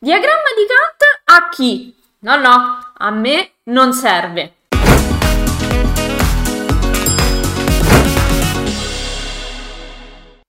Diagramma di Gantt a chi? No, no, a me non serve.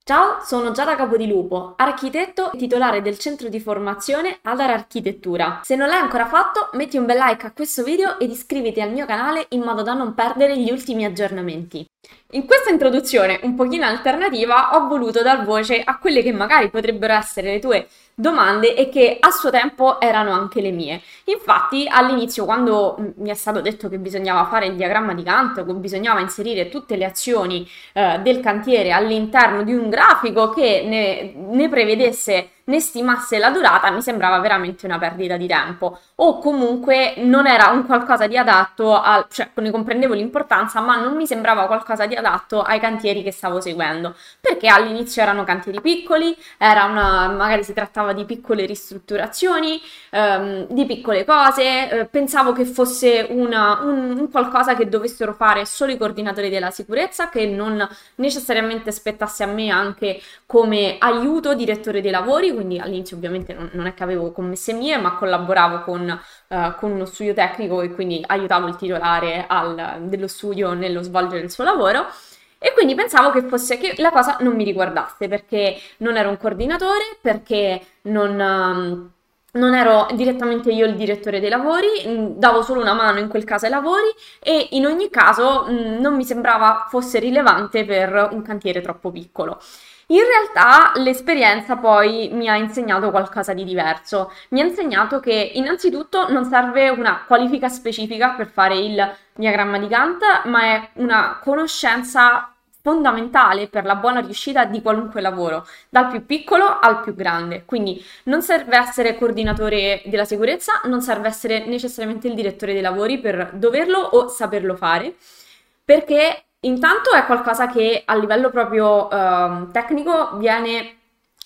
Ciao, sono Giada Capodilupo, architetto e titolare del centro di formazione Adar Architettura. Se non l'hai ancora fatto, metti un bel like a questo video ed iscriviti al mio canale in modo da non perdere gli ultimi aggiornamenti. In questa introduzione un pochino alternativa ho voluto dar voce a quelle che magari potrebbero essere le tue domande e che a suo tempo erano anche le mie. Infatti all'inizio quando mi è stato detto che bisognava fare il diagramma di Gantt, che bisognava inserire tutte le azioni eh, del cantiere all'interno di un grafico che ne, ne prevedesse ne stimasse la durata mi sembrava veramente una perdita di tempo. O comunque non era un qualcosa di adatto al, cioè ne comprendevo l'importanza ma non mi sembrava qualcosa di adatto ai cantieri che stavo seguendo. Perché all'inizio erano cantieri piccoli era una, magari si trattava di piccole ristrutturazioni ehm, di piccole cose eh, pensavo che fosse una, un, un qualcosa che dovessero fare solo i coordinatori della sicurezza che non necessariamente spettasse a me anche come aiuto direttore dei lavori quindi all'inizio ovviamente non, non, è che avevo commesse mie, ma collaboravo con, uh, con, uno studio tecnico e quindi aiutavo il titolare al, dello studio nello svolgere il suo lavoro. E quindi pensavo che fosse che la cosa non mi riguardasse perché non ero un coordinatore, perché non. Um, non ero direttamente io il direttore dei lavori, mm, davo solo una mano in quel caso ai lavori e in ogni caso mm, non mi sembrava fosse rilevante per un cantiere troppo piccolo. In realtà l'esperienza poi mi ha insegnato qualcosa di diverso. Mi ha insegnato che innanzitutto non serve una qualifica specifica per fare il diagramma di Gantt, ma è una conoscenza fondamentale per la buona riuscita di qualunque lavoro, dal più piccolo al più grande. Quindi non serve essere coordinatore della sicurezza, non serve essere necessariamente il direttore dei lavori per doverlo o saperlo fare, perché Intanto è qualcosa che a livello proprio eh, tecnico viene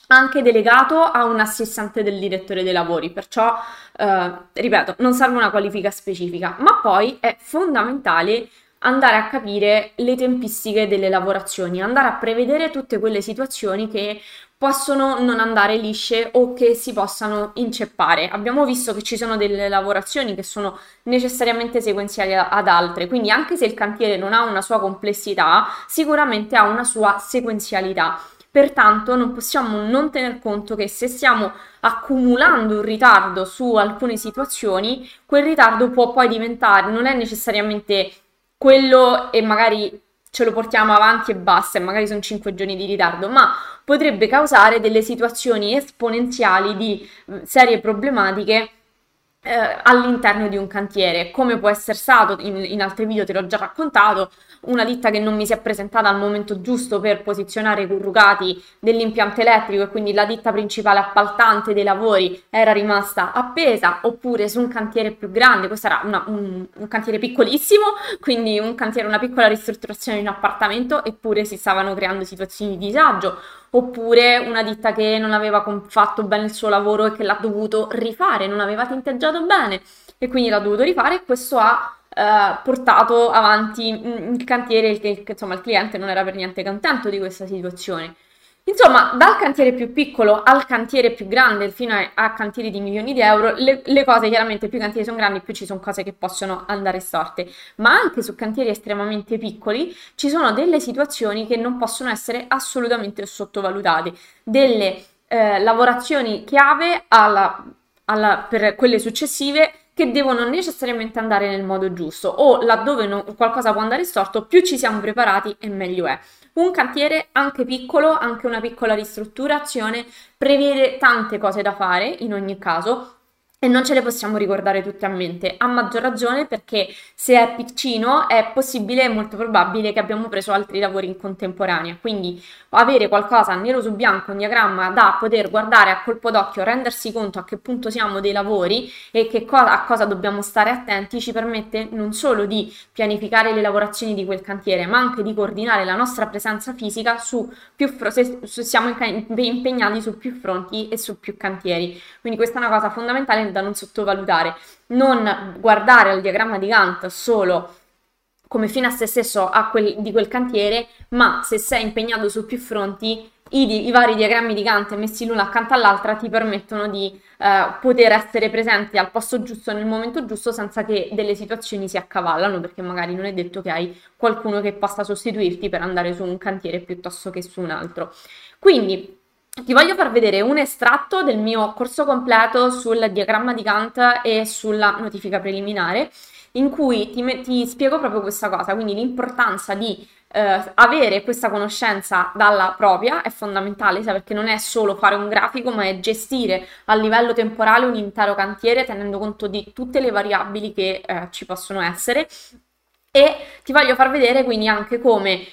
anche delegato a un assistente del direttore dei lavori, perciò, eh, ripeto, non serve una qualifica specifica, ma poi è fondamentale andare a capire le tempistiche delle lavorazioni, andare a prevedere tutte quelle situazioni che possono non andare lisce o che si possano inceppare. Abbiamo visto che ci sono delle lavorazioni che sono necessariamente sequenziali ad altre, quindi anche se il cantiere non ha una sua complessità, sicuramente ha una sua sequenzialità. Pertanto non possiamo non tener conto che se stiamo accumulando un ritardo su alcune situazioni, quel ritardo può poi diventare, non è necessariamente quello e magari ce lo portiamo avanti e basta, e magari sono 5 giorni di ritardo, ma potrebbe causare delle situazioni esponenziali di serie problematiche eh, all'interno di un cantiere, come può essere stato in, in, altri video, te l'ho già raccontato, una ditta che non mi si è presentata al momento giusto per posizionare i corrugati dell'impianto elettrico e quindi la ditta principale appaltante dei lavori era rimasta appesa, oppure su un cantiere più grande, questo era una, un, un, cantiere piccolissimo, quindi un cantiere, una piccola ristrutturazione di un appartamento, eppure si stavano creando situazioni di disagio, oppure una ditta che non aveva fatto bene il suo lavoro e che l'ha dovuto rifare, non aveva tinteggiato bene e quindi l'ha dovuto rifare e questo ha eh, portato avanti il cantiere il che insomma il cliente non era per niente contento di questa situazione. Insomma, dal cantiere più piccolo al cantiere più grande, fino a, a cantieri di milioni di euro, le, le, cose chiaramente più i cantieri sono grandi, più ci sono cose che possono andare storte. Ma anche su cantieri estremamente piccoli ci sono delle situazioni che non possono essere assolutamente sottovalutate, delle eh, lavorazioni chiave alla, alla, per quelle successive che devono necessariamente andare nel modo giusto o laddove non, qualcosa può andare storto, più ci siamo preparati e meglio è. Un cantiere anche piccolo, anche una piccola ristrutturazione, prevede tante cose da fare in ogni caso e non ce le possiamo ricordare tutte a mente, a maggior ragione perché se è piccino è possibile e molto probabile che abbiamo preso altri lavori in contemporanea, quindi avere qualcosa nero su bianco, un diagramma da poter guardare a colpo d'occhio, rendersi conto a che punto siamo dei lavori e cosa, a cosa dobbiamo stare attenti ci permette non solo di pianificare le lavorazioni di quel cantiere, ma anche di coordinare la nostra presenza fisica su più fronti, se siamo impegnati su più fronti e su più cantieri. Quindi questa è una cosa fondamentale da non sottovalutare. Non guardare al diagramma di Gantt solo come fine a se stesso a quel, di quel cantiere, ma se sei impegnato su più fronti, i, i, vari diagrammi di Gantt messi l'uno accanto all'altra ti permettono di eh, poter essere presenti al posto giusto nel momento giusto senza che delle situazioni si accavallano, perché magari non è detto che hai qualcuno che possa sostituirti per andare su un cantiere piuttosto che su un altro. Quindi ti voglio far vedere un estratto del mio corso completo sul diagramma di Gantt e sulla notifica preliminare in cui ti, ti spiego proprio questa cosa, quindi l'importanza di eh, avere questa conoscenza dalla propria è fondamentale, perché non è solo fare un grafico, ma è gestire a livello temporale un intero cantiere tenendo conto di tutte le variabili che eh, ci possono essere. E ti voglio far vedere quindi anche come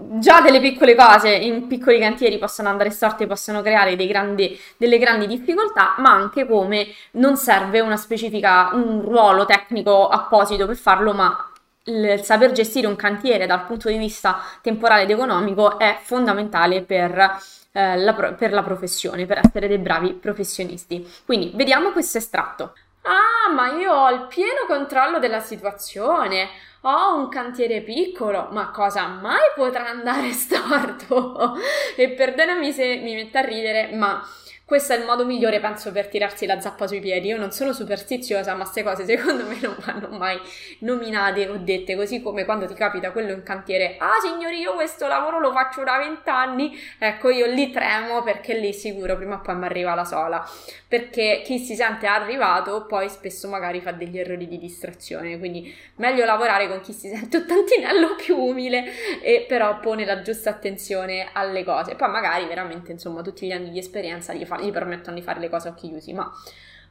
già delle piccole cose in piccoli cantieri possono andare storte, possono creare grandi, delle grandi difficoltà, ma anche come non serve una specifica, un ruolo tecnico apposito per farlo, ma il saper gestire un cantiere dal punto di vista temporale ed economico è fondamentale per, eh, la, per la professione, per essere dei bravi professionisti. Quindi vediamo questo estratto. Ah, ma io ho il pieno controllo della situazione ho un cantiere piccolo, ma cosa mai potrà andare storto? e perdonami se mi metto a ridere, ma questo è il modo migliore, penso, per tirarsi la zappa sui piedi. Io non sono superstiziosa, ma queste cose secondo me non vanno mai nominate o dette, così come quando ti capita quello in cantiere, ah signori, io questo lavoro lo faccio da vent'anni, ecco io lì tremo perché lì sicuro prima o poi mi arriva la sola, perché chi si sente arrivato poi spesso magari fa degli errori di distrazione, quindi meglio lavorare con chi si sente un tantinello più umile e però pone la giusta attenzione alle cose. Poi magari veramente, insomma, tutti gli anni di esperienza gli fa gli permettono di fare le cose a occhi chiusi, ma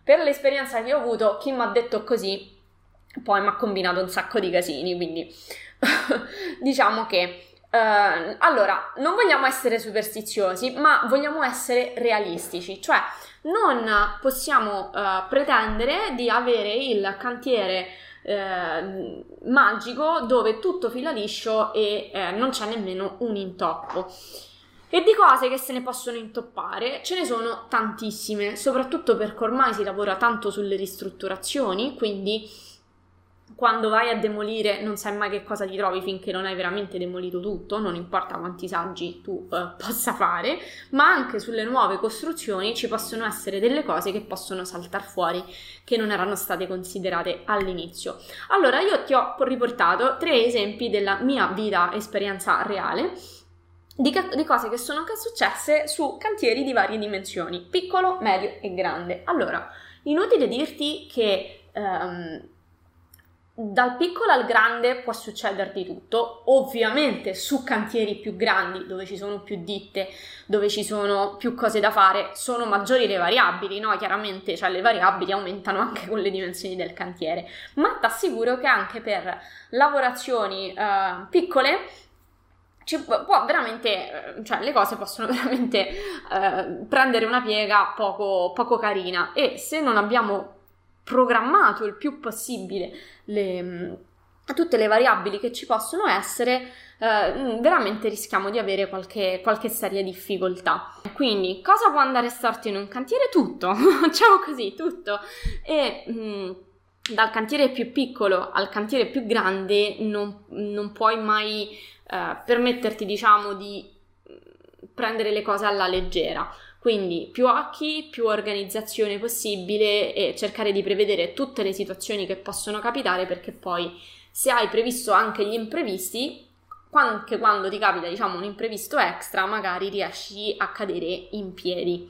per l'esperienza che ho avuto, chi mi ha detto così, poi mi ha combinato un sacco di casini, quindi diciamo che Uh, allora, non vogliamo essere superstiziosi, ma vogliamo essere realistici, cioè non possiamo uh, pretendere di avere il cantiere uh, magico dove tutto fila liscio e eh, non c'è nemmeno un intoppo. E di cose che se ne possono intoppare ce ne sono tantissime, soprattutto perché ormai si lavora tanto sulle ristrutturazioni, quindi quando vai a demolire non sai mai che cosa ti trovi finché non hai veramente demolito tutto, non importa quanti saggi tu eh, possa fare, ma anche sulle nuove costruzioni ci possono essere delle cose che possono saltare fuori che non erano state considerate all'inizio. Allora io ti ho riportato tre esempi della mia vita esperienza reale di, di, cose che sono successe su cantieri di varie dimensioni, piccolo, medio e grande. Allora, inutile dirti che um, dal piccolo al grande può succederti tutto, ovviamente su cantieri più grandi, dove ci sono più ditte, dove ci sono più cose da fare, sono maggiori le variabili, no? Chiaramente, cioè le variabili aumentano anche con le dimensioni del cantiere, ma ti assicuro che anche per lavorazioni uh, piccole ci può veramente, eh, cioè le cose possono veramente eh, prendere una piega poco, poco carina e se non abbiamo programmato il più possibile le, mm, tutte le variabili che ci possono essere, eh, mm, veramente rischiamo di avere qualche, qualche seria difficoltà. Quindi, cosa può andare storto in un cantiere? Tutto, diciamo così, tutto. E mh, mm, dal cantiere più piccolo al cantiere più grande non, non puoi mai eh, permetterti, diciamo, di prendere le cose alla leggera. Quindi più occhi, più organizzazione possibile e cercare di prevedere tutte le situazioni che possono capitare perché poi se hai previsto anche gli imprevisti, anche quando ti capita diciamo un imprevisto extra, magari riesci a cadere in piedi.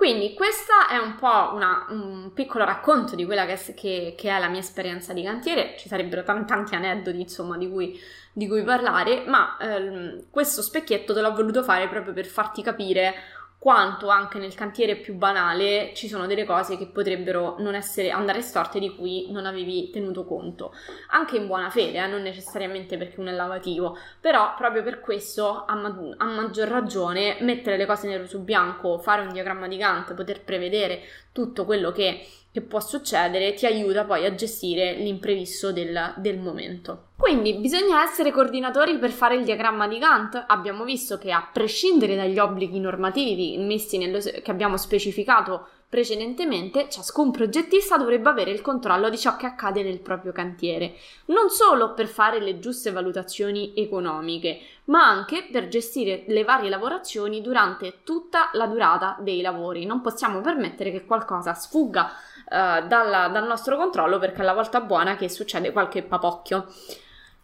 Quindi questa è un po' una, un piccolo racconto di quella che, che, che, è la mia esperienza di cantiere, ci sarebbero t- tanti aneddoti insomma di cui, di cui parlare, ma ehm, questo specchietto te l'ho voluto fare proprio per farti capire quanto anche nel cantiere più banale ci sono delle cose che potrebbero non essere, andare storte di cui non avevi tenuto conto. Anche in buona fede, eh, non necessariamente perché uno è lavativo, però proprio per questo a, ma- a maggior ragione mettere le cose nero su bianco, fare un diagramma di Gantt, poter prevedere tutto quello che che può succedere ti aiuta poi a gestire l'imprevisto del, del, momento. Quindi bisogna essere coordinatori per fare il diagramma di Gantt. Abbiamo visto che a prescindere dagli obblighi normativi nello, che abbiamo specificato precedentemente, ciascun progettista dovrebbe avere il controllo di ciò che accade nel proprio cantiere, non solo per fare le giuste valutazioni economiche, ma anche per gestire le varie lavorazioni durante tutta la durata dei lavori. Non possiamo permettere che qualcosa sfugga uh, dalla, dal nostro controllo perché è la volta buona che succede qualche papocchio.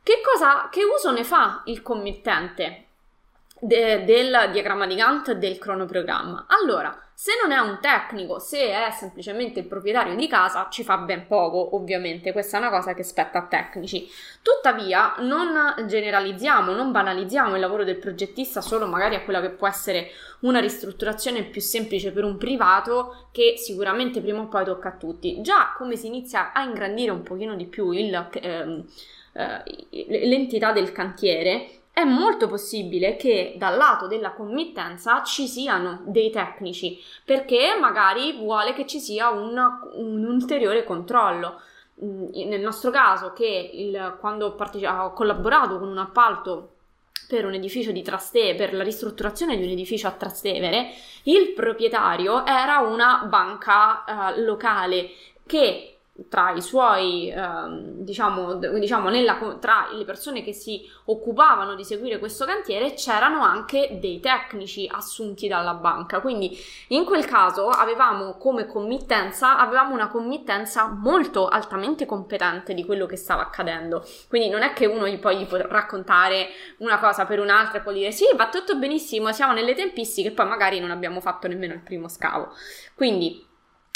Che, cosa, che uso ne fa il committente de, del diagramma di Gantt del cronoprogramma? Allora, se non è un tecnico, se è semplicemente il proprietario di casa, ci fa ben poco, ovviamente, questa è una cosa che spetta a tecnici. Tuttavia, non generalizziamo, non banalizziamo il lavoro del progettista solo magari a quella che può essere una ristrutturazione più semplice per un privato che sicuramente prima o poi tocca a tutti. Già come si inizia a ingrandire un pochino di più il, ehm, eh, l'entità del cantiere, è molto possibile che dal lato della committenza ci siano dei tecnici, perché magari vuole che ci sia un, un ulteriore controllo. Mm, nel nostro caso, che il, quando ho, parteci- ho collaborato con un appalto per un edificio di Trastevere, per la ristrutturazione di un edificio a Trastevere, il proprietario era una banca uh, locale che tra i suoi, eh, diciamo, diciamo nella, tra le persone che si occupavano di seguire questo cantiere c'erano anche dei tecnici assunti dalla banca. Quindi in quel caso avevamo come committenza, avevamo una committenza molto altamente competente di quello che stava accadendo. Quindi non è che uno gli poi gli può raccontare una cosa per un'altra e poi dire sì, va tutto benissimo, siamo nelle tempistiche poi magari non abbiamo fatto nemmeno il primo scavo. Quindi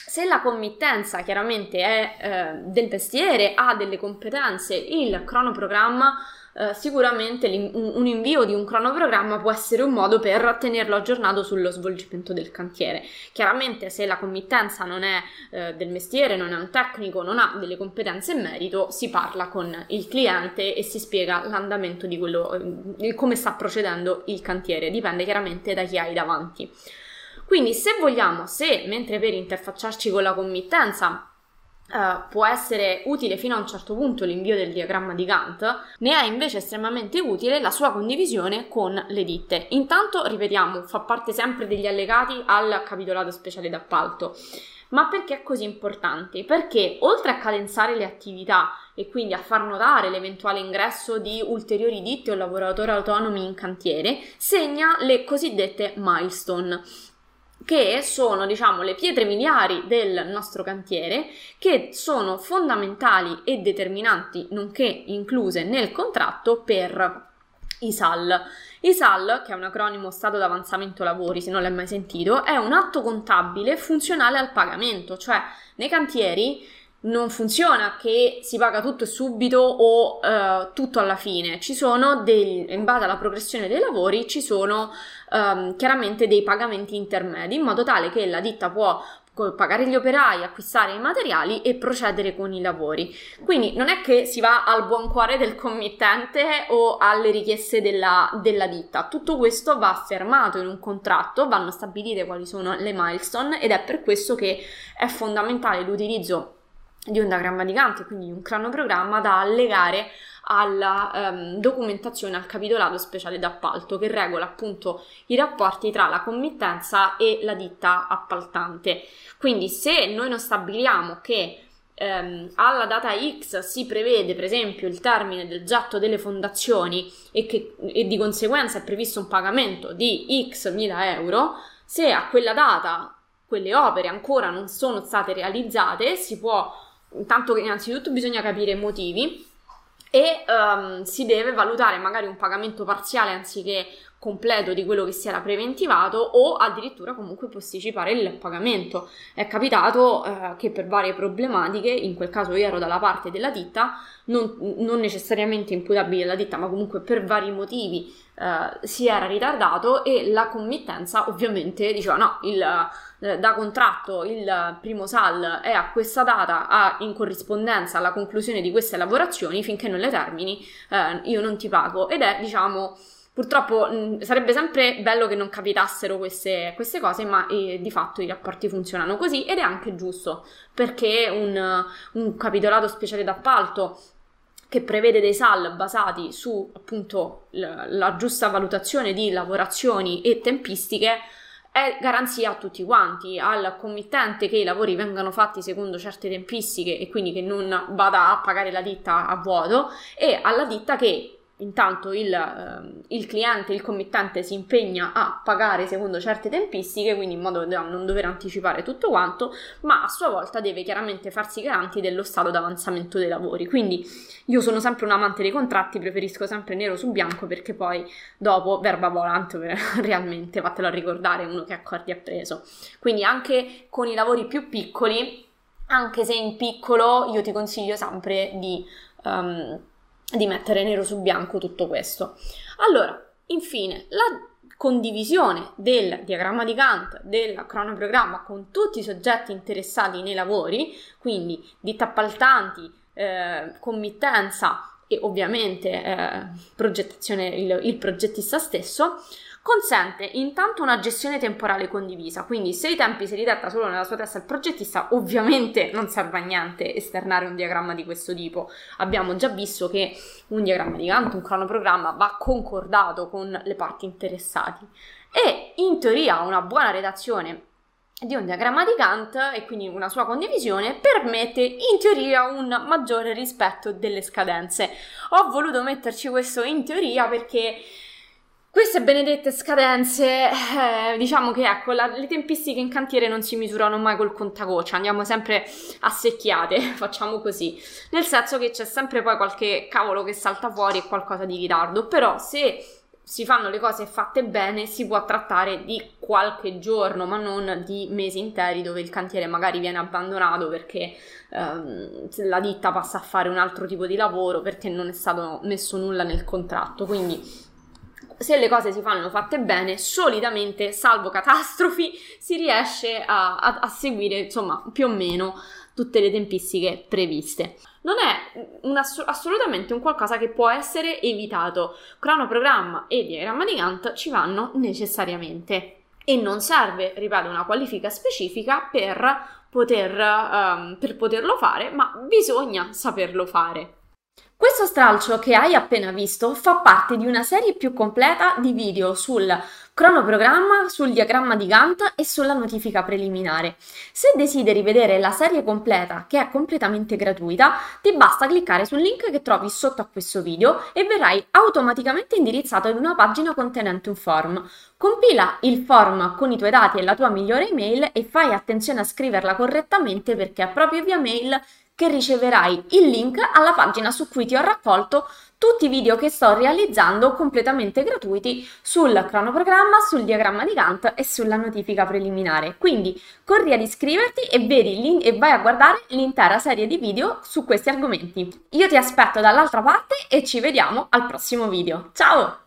se la committenza chiaramente è eh, del mestiere, ha delle competenze, il cronoprogramma eh, sicuramente un invio di un cronoprogramma può essere un modo per tenerlo aggiornato sullo svolgimento del cantiere. Chiaramente se la committenza non è eh, del mestiere, non è un tecnico, non ha delle competenze in merito, si parla con il cliente e si spiega l'andamento di quello, come sta procedendo il cantiere, dipende chiaramente da chi hai davanti. Quindi se vogliamo, se mentre per interfacciarci con la committenza Uh, può essere utile fino a un certo punto l'invio del diagramma di Gantt, ne è invece estremamente utile la sua condivisione con le ditte. Intanto, ripetiamo, fa parte sempre degli allegati al capitolato speciale d'appalto. Ma perché è così importante? Perché oltre a cadenzare le attività e quindi a far notare l'eventuale ingresso di ulteriori ditte o lavoratori autonomi in cantiere, segna le cosiddette milestone che sono diciamo le pietre miliari del nostro cantiere che sono fondamentali e determinanti nonché incluse nel contratto per i SAL. I SAL, che è un acronimo Stato d'avanzamento lavori, se non l'hai mai sentito, è un atto contabile funzionale al pagamento, cioè nei cantieri non funziona che si paga tutto subito o uh, tutto alla fine. Ci sono dei, in base alla progressione dei lavori, ci sono um, chiaramente dei pagamenti intermedi in modo tale che la ditta può pagare gli operai, acquistare i materiali e procedere con i lavori. Quindi non è che si va al buon cuore del committente o alle richieste della, della ditta, tutto questo va affermato in un contratto, vanno stabilite quali sono le milestone ed è per questo che è fondamentale l'utilizzo di un diagramma di Gantt, quindi un cronoprogramma da allegare alla um, documentazione al capitolato speciale d'appalto che regola appunto i rapporti tra la committenza e la ditta appaltante. Quindi se noi non stabiliamo che ehm, alla data X si prevede per esempio il termine del getto delle fondazioni e, che, e di conseguenza è previsto un pagamento di X mila euro, se a quella data quelle opere ancora non sono state realizzate, si può intanto innanzitutto bisogna capire i motivi e um, si deve valutare magari un pagamento parziale anziché completo di quello che si era preventivato o addirittura comunque posticipare il pagamento. È capitato eh, che per varie problematiche, in quel caso io ero dalla parte della ditta, non, non necessariamente imputabile alla ditta, ma comunque per vari motivi eh, si era ritardato e la committenza ovviamente diceva no, il, eh, da contratto il primo SAL è a questa data, a, in corrispondenza alla conclusione di queste lavorazioni, finché non le termini eh, io non ti pago ed è diciamo Purtroppo mh, sarebbe sempre bello che non capitassero queste, queste cose, ma eh, di fatto i rapporti funzionano così ed è anche giusto perché un, un capitolato speciale d'appalto che prevede dei SAL basati su appunto la, la giusta valutazione di lavorazioni e tempistiche è garanzia a tutti quanti, al committente che i lavori vengano fatti secondo certe tempistiche e quindi che non vada a pagare la ditta a vuoto e alla ditta che intanto il, eh, il, cliente, il committente si impegna a pagare secondo certe tempistiche, quindi in modo da non dover anticipare tutto quanto, ma a sua volta deve chiaramente farsi garanti dello stato d'avanzamento dei lavori. Quindi io sono sempre un amante dei contratti, preferisco sempre nero su bianco perché poi dopo verba volant realmente, fatelo ricordare uno che accordi ha preso. Quindi anche con i lavori più piccoli, anche se in piccolo, io ti consiglio sempre di... Um, di mettere nero su bianco tutto questo. Allora, infine, la condivisione del diagramma di Gantt, del cronoprogramma con tutti i soggetti interessati nei lavori, quindi ditta appaltanti, eh, committenza e ovviamente eh, il, il progettista stesso, consente intanto una gestione temporale condivisa, quindi se i tempi si ridetta solo nella sua testa il progettista, ovviamente non serve a niente esternare un diagramma di questo tipo. Abbiamo già visto che un diagramma di Gantt, un cronoprogramma, va concordato con le parti interessate e in teoria una buona redazione di un diagramma di Gantt e quindi una sua condivisione permette in teoria un maggiore rispetto delle scadenze. Ho voluto metterci questo in teoria perché queste benedette scadenze, eh, diciamo che ecco, la, le tempistiche in cantiere non si misurano mai col contagoccia, andiamo sempre a secchiate, facciamo così. Nel senso che c'è sempre poi qualche cavolo che salta fuori e qualcosa di ritardo, però se si fanno le cose fatte bene si può trattare di qualche giorno, ma non di mesi interi dove il cantiere magari viene abbandonato perché ehm, la ditta passa a fare un altro tipo di lavoro perché non è stato messo nulla nel contratto. Quindi se le cose si fanno fatte bene, solitamente, salvo catastrofi, si riesce a, a, a seguire, insomma, più o meno tutte le tempistiche previste. Non è un ass- assolutamente un qualcosa che può essere evitato. Cronoprogramma e diagramma di Gantt ci vanno necessariamente e non serve, ripeto, una qualifica specifica per, poter, um, per poterlo fare, ma bisogna saperlo fare. Questo stralcio che hai appena visto fa parte di una serie più completa di video sul cronoprogramma, sul diagramma di Gantt e sulla notifica preliminare. Se desideri vedere la serie completa, che è completamente gratuita, ti basta cliccare sul link che trovi sotto a questo video e verrai automaticamente indirizzato ad una pagina contenente un form. Compila il form con i tuoi dati e la tua migliore email e fai attenzione a scriverla correttamente perché è proprio via mail che riceverai il link alla pagina su cui ti ho raccolto tutti i video che sto realizzando completamente gratuiti sul cronoprogramma, sul diagramma di Gantt e sulla notifica preliminare. Quindi corri ad iscriverti e, vedi e vai a guardare l'intera serie di video su questi argomenti. Io ti aspetto dall'altra parte e ci vediamo al prossimo video. Ciao!